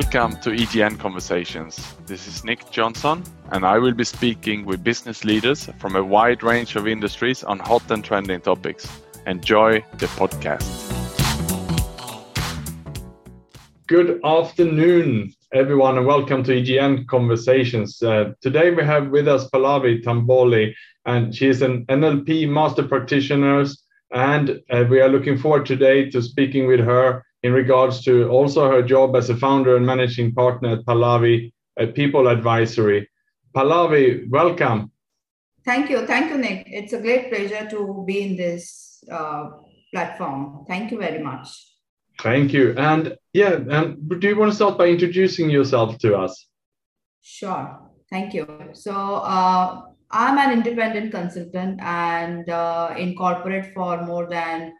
Welcome to EGN Conversations. This is Nick Jonsson, and I will be speaking with business leaders from a wide range of industries on hot and trending topics. Enjoy the podcast. Good afternoon, everyone, and welcome to EGN Conversations. Uh, today we have with us Pallavi Tamboli, and she is an NLP master practitioner, and uh, we are looking forward today to speaking with her in regards to also her job as a founder and managing partner at Pallavi at People Advisory. Pallavi, welcome. Thank you. Thank you, Nick. It's a great pleasure to be in this uh, platform. Thank you very much. Thank you. And yeah, and do you want to start by introducing yourself to us? Sure. Thank you. So, uh, I'm an independent consultant and uh, in corporate for more than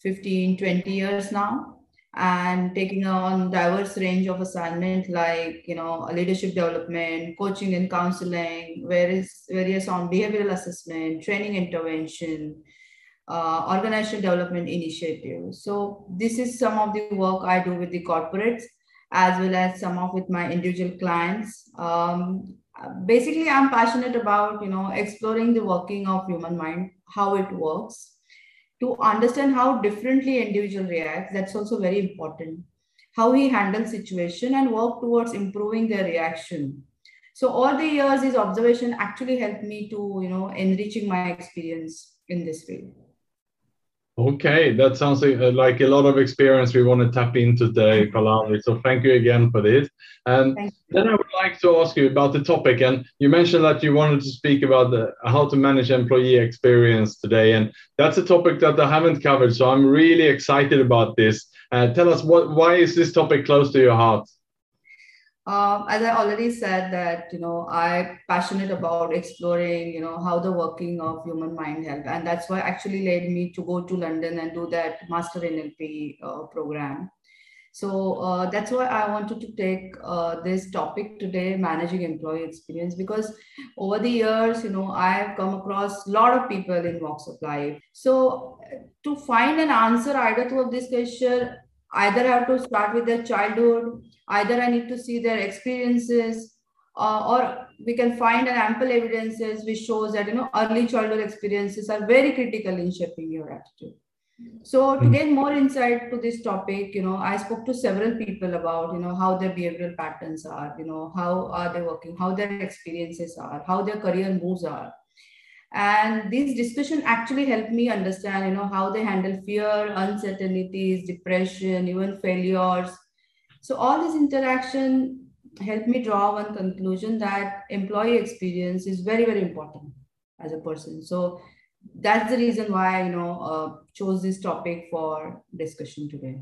15, 20 years now and taking on diverse range of assignment like you know leadership development coaching and counseling various various on behavioral assessment training intervention uh, organizational development initiative so this is some of the work i do with the corporates as well as some of with my individual clients. Um, basically i'm passionate about you know exploring the working of human mind how it works to understand how differently individual reacts that's also very important. How he handles situation and work towards improving their reaction. So all the years his observation actually helped me to you know enriching my experience in this field Okay, that sounds like a lot of experience we want to tap into today, Pallavi. So thank you again for this. And then I would like to ask you about the topic. And you mentioned that you wanted to speak about the, how to manage employee experience today. And that's a topic that I haven't covered. So I'm really excited about this. Uh, tell us what, why is this topic close to your heart? Um, as I already said that, you know, I'm passionate about exploring, you know, how the working of human mind help. And that's why actually led me to go to London and do that master NLP uh, program. So uh, that's why I wanted to take uh, this topic today, managing employee experience, because over the years, you know, I've come across a lot of people in walks of life. So to find an answer either to of this question, either I have to start with their childhood either i need to see their experiences uh, or we can find an ample evidences which shows that you know early childhood experiences are very critical in shaping your attitude. So to gain more insight to this topic you know i spoke to several people about you know how their behavioral patterns are you know how are they working how their experiences are how their career moves are and these discussion actually helped me understand you know how they handle fear uncertainties depression even failures. So all this interaction helped me draw one conclusion that employee experience is very very important as a person. So that's the reason why you know uh, chose this topic for discussion today.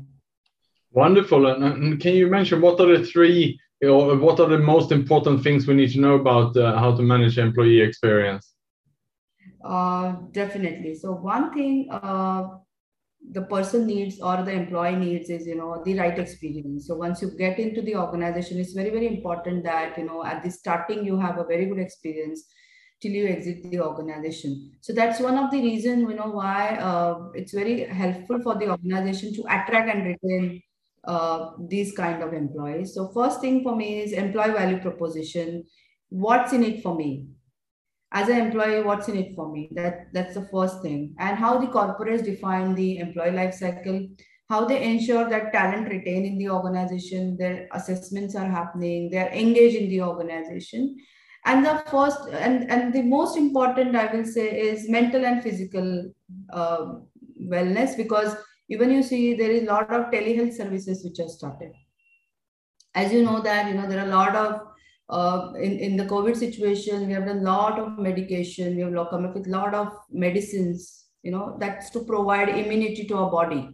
Wonderful. And, can you mention what are the three or what are the most important things we need to know about uh, how to manage employee experience uh, definitely. So one thing uh, the person needs or the employee needs is you know the right experience. So once you get into the organization, it's very very important that you know at the starting you have a very good experience till you exit the organization. So that's one of the reason you know why uh, it's very helpful for the organization to attract and retain uh, these kind of employees. So first thing for me is employee value proposition. What's in it for me? As an employee what's in it for me? That that's the first thing. And how the corporates define the employee life cycle how they ensure that talent retain in the organization their assessments are happening they're engaged in the organization. And the first and and the most important i will say is mental and physical uh, wellness because even you see there is a lot of telehealth services which are started. As you know that you know there are a lot of uh, in, in the COVID situation, we have done a lot of medication. We have come up with a lot of medicines, you know, that's to provide immunity to our body.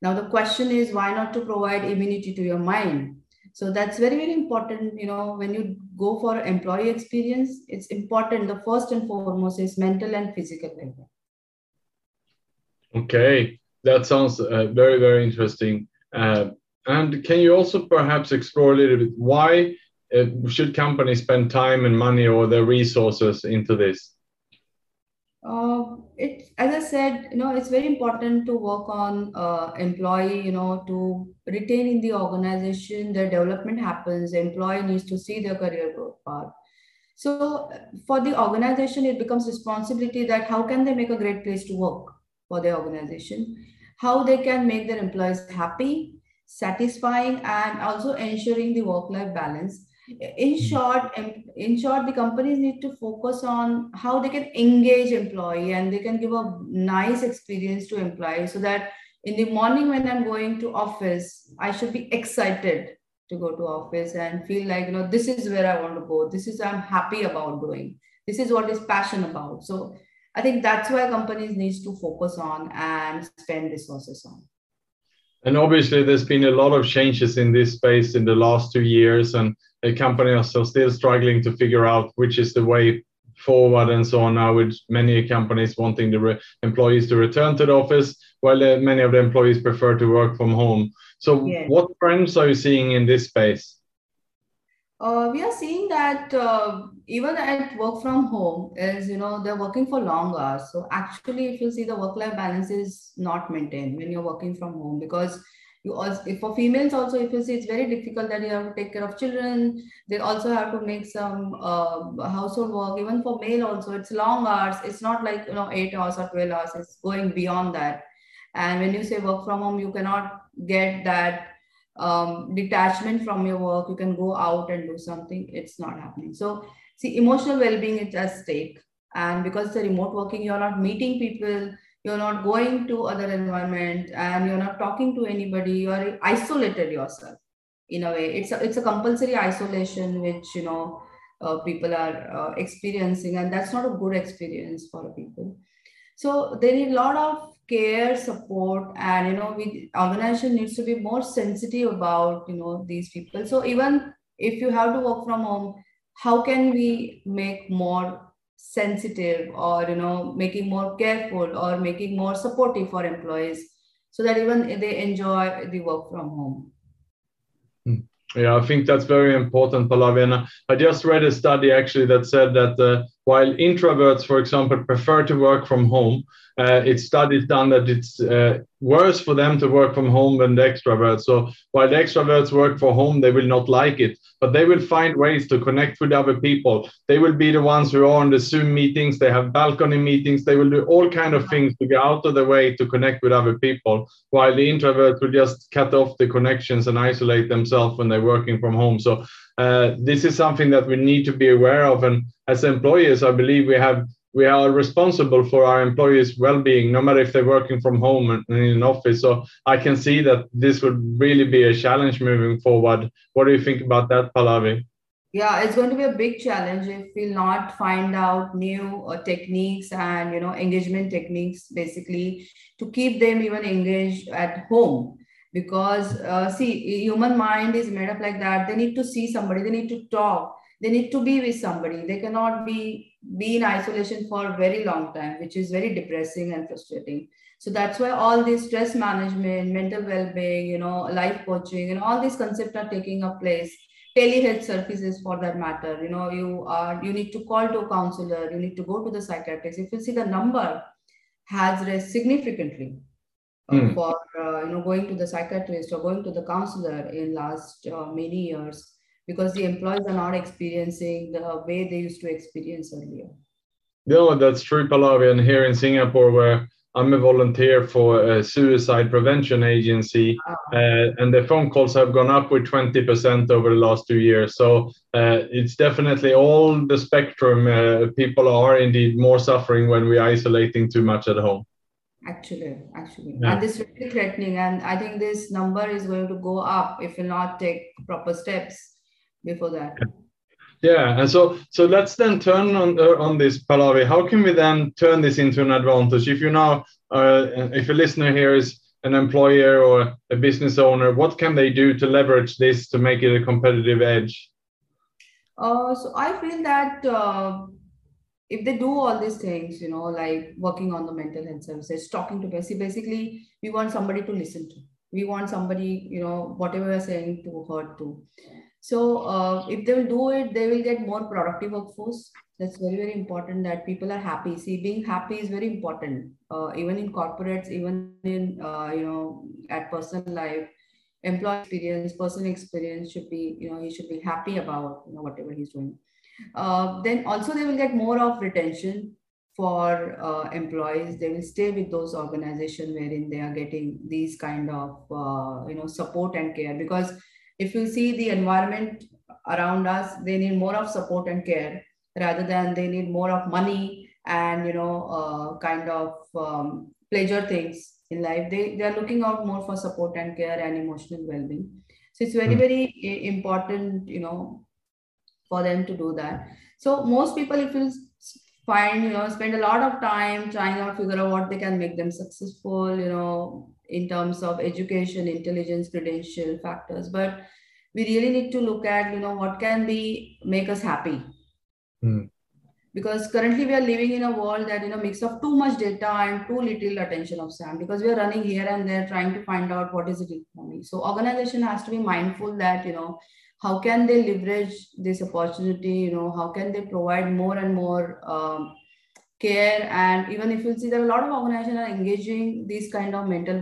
Now, the question is why not to provide immunity to your mind? So that's very, very important. You know, when you go for employee experience, it's important. The first and foremost is mental and physical Okay, that sounds uh, very, very interesting. Uh, and can you also perhaps explore a little bit why should companies spend time and money or their resources into this? Uh, it, as I said, you know, it's very important to work on uh, employee, you know, to retain in the organization, their development happens, employee needs to see their career growth path. So for the organization, it becomes responsibility that how can they make a great place to work for their organization, how they can make their employees happy, satisfying, and also ensuring the work-life balance in hmm. short in short the companies need to focus on how they can engage employee and they can give a nice experience to employee so that in the morning when i'm going to office i should be excited to go to office and feel like you know this is where i want to go. This is i'm happy about doing. This is what is passion about. So i think that's why companies needs to focus on and spend resources on. And obviously there's been a lot of changes in this space in the last two years and companies are still struggling to figure out which is the way forward and so on now with many companies wanting the employees to return to the office while uh, many of the employees prefer to work from home. So yeah. what trends are you seeing in this space? Uh, we are seeing that uh, even at work from home is you know they're working for long hours. So actually if you see the work life balance is not maintained when you're working from home because you also for females also if you see it's very difficult that you have to take care of children. They also have to make some uh, household work. Even for male also it's long hours. It's not like you know eight hours or 12 hours. It's going beyond that. And when you say work from home you cannot get that um, detachment from your work. You can go out and do something. It's not happening. So see emotional well-being is at stake. And because it's a remote working you're not meeting people you're not going to other environment and you're not talking to anybody. You're isolated yourself in a way. It's a, it's a compulsory isolation which you know uh, people are uh, experiencing and that's not a good experience for people. So they need a lot of care support and you know we organization needs to be more sensitive about you know these people. So even if you have to work from home how can we make more sensitive or you know making more careful or making more supportive for employees so that even they enjoy the work from home hmm. yeah i think that's very important pallavi i just read a study actually that said that uh, while introverts for example prefer to work from home uh, it's studies done that it's uh, worse for them to work from home than the extroverts. So while the extroverts work for home, they will not like it, but they will find ways to connect with other people. They will be the ones who are on the Zoom meetings. They have balcony meetings. They will do all kind of things to get out of the way to connect with other people. While the introverts will just cut off the connections and isolate themselves when they're working from home. So uh, this is something that we need to be aware of. And as employers, I believe we have we are responsible for our employees' well-being, no matter if they're working from home and in an office. So I can see that this would really be a challenge moving forward. What do you think about that, Pallavi? Yeah, it's going to be a big challenge if we'll not find out new uh, techniques and you know engagement techniques, basically to keep them even engaged at home. Because uh, see, human mind is made up like that. They need to see somebody. They need to talk. They need to be with somebody. They cannot be be in isolation for a very long time, which is very depressing and frustrating. So that's why all this stress management, mental well-being, you know, life coaching, and all these concepts are taking a place. Telehealth services, for that matter, you know, you are you need to call to a counselor, you need to go to the psychiatrist. If you see the number has raised significantly mm. for uh, you know going to the psychiatrist or going to the counselor in last uh, many years because the employees are not experiencing the way they used to experience earlier. No, that's true, Pallavi. And here in Singapore, where I'm a volunteer for a suicide prevention agency, ah. uh, and the phone calls have gone up with 20% over the last two years. So uh, it's definitely all the spectrum. Uh, people are indeed more suffering when we're isolating too much at home. Actually, actually, yeah. and this is really threatening. And I think this number is going to go up if we not take proper steps before that. Yeah, and so so let's then turn on uh, on this Pallavi. How can we then turn this into an advantage? If you now, uh, if a listener here is an employer or a business owner, what can they do to leverage this to make it a competitive edge? Uh, so I feel that uh, if they do all these things, you know, like working on the mental health services, talking to basically, basically we want somebody to listen to. We want somebody, you know, whatever we're saying to heard to. So uh, if they will do it, they will get more productive workforce. that's very very important that people are happy see being happy is very important uh, even in corporates even in uh, you know at personal life employee experience personal experience should be you know he should be happy about you know whatever he's doing uh, then also they will get more of retention for uh, employees. They will stay with those organizations wherein they are getting these kind of uh, you know support and care. Because if you see the environment around us they need more of support and care rather than they need more of money and you know uh, kind of um, pleasure things in life. They, they are looking out more for support and care and emotional well-being. So it's very mm. very important you know for them to do that. So most people if you find you know spend a lot of time trying to figure out what they can make them successful you know in terms of education intelligence credential factors. But we really need to look at you know what can be make us happy. Mm. because currently we are living in a world that you know mix of too much data and too little attention of sam because we are running here and there trying to find out what is it for me. So organization has to be mindful that you know how can they leverage this opportunity you know how can they provide more and more um, care? And even if you see there are a lot of organizations are engaging these kind of mental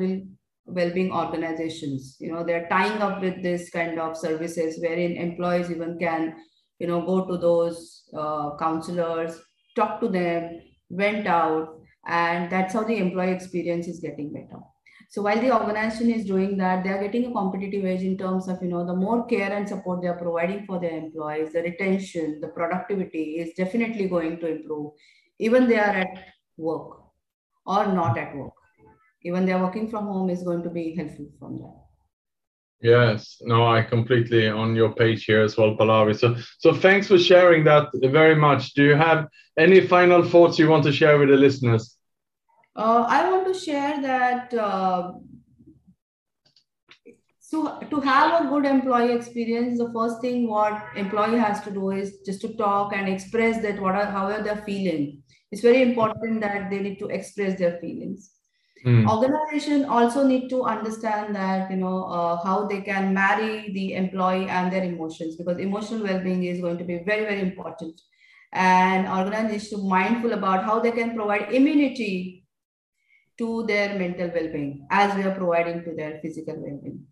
well-being organizations. You know they're tying up with this kind of services wherein employees even can you know go to those uh, counselors talk to them vent out and that's how the employee experience is getting better so while the organization is doing that, they are getting a competitive edge in terms of, you know, the more care and support they are providing for their employees, the retention, the productivity is definitely going to improve. Even they are at work or not at work. Even they are working from home is going to be helpful from that. Yes, no, I completely on your page here as well, Pallavi. So, so thanks for sharing that very much. Do you have any final thoughts you want to share with the listeners? Uh, I want to share that uh, so to have a good employee experience, the first thing what employee has to do is just to talk and express that what are however they're feeling. It's very important that they need to express their feelings. Mm. Organization also need to understand that you know uh, how they can marry the employee and their emotions because emotional well-being is going to be very very important. And organization mindful about how they can provide immunity to their mental well-being as we are providing to their physical well-being.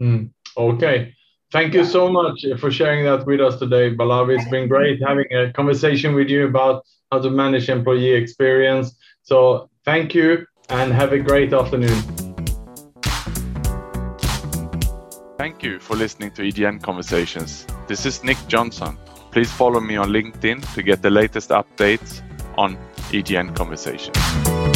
Mm, okay. Thank you so much for sharing that with us today, Pallavi. It's been great having a conversation with you about how to manage employee experience. So thank you and have a great afternoon. Thank you for listening to EGN Conversations. This is Nick Jonsson. Please follow me on LinkedIn to get the latest updates on EGN Conversations.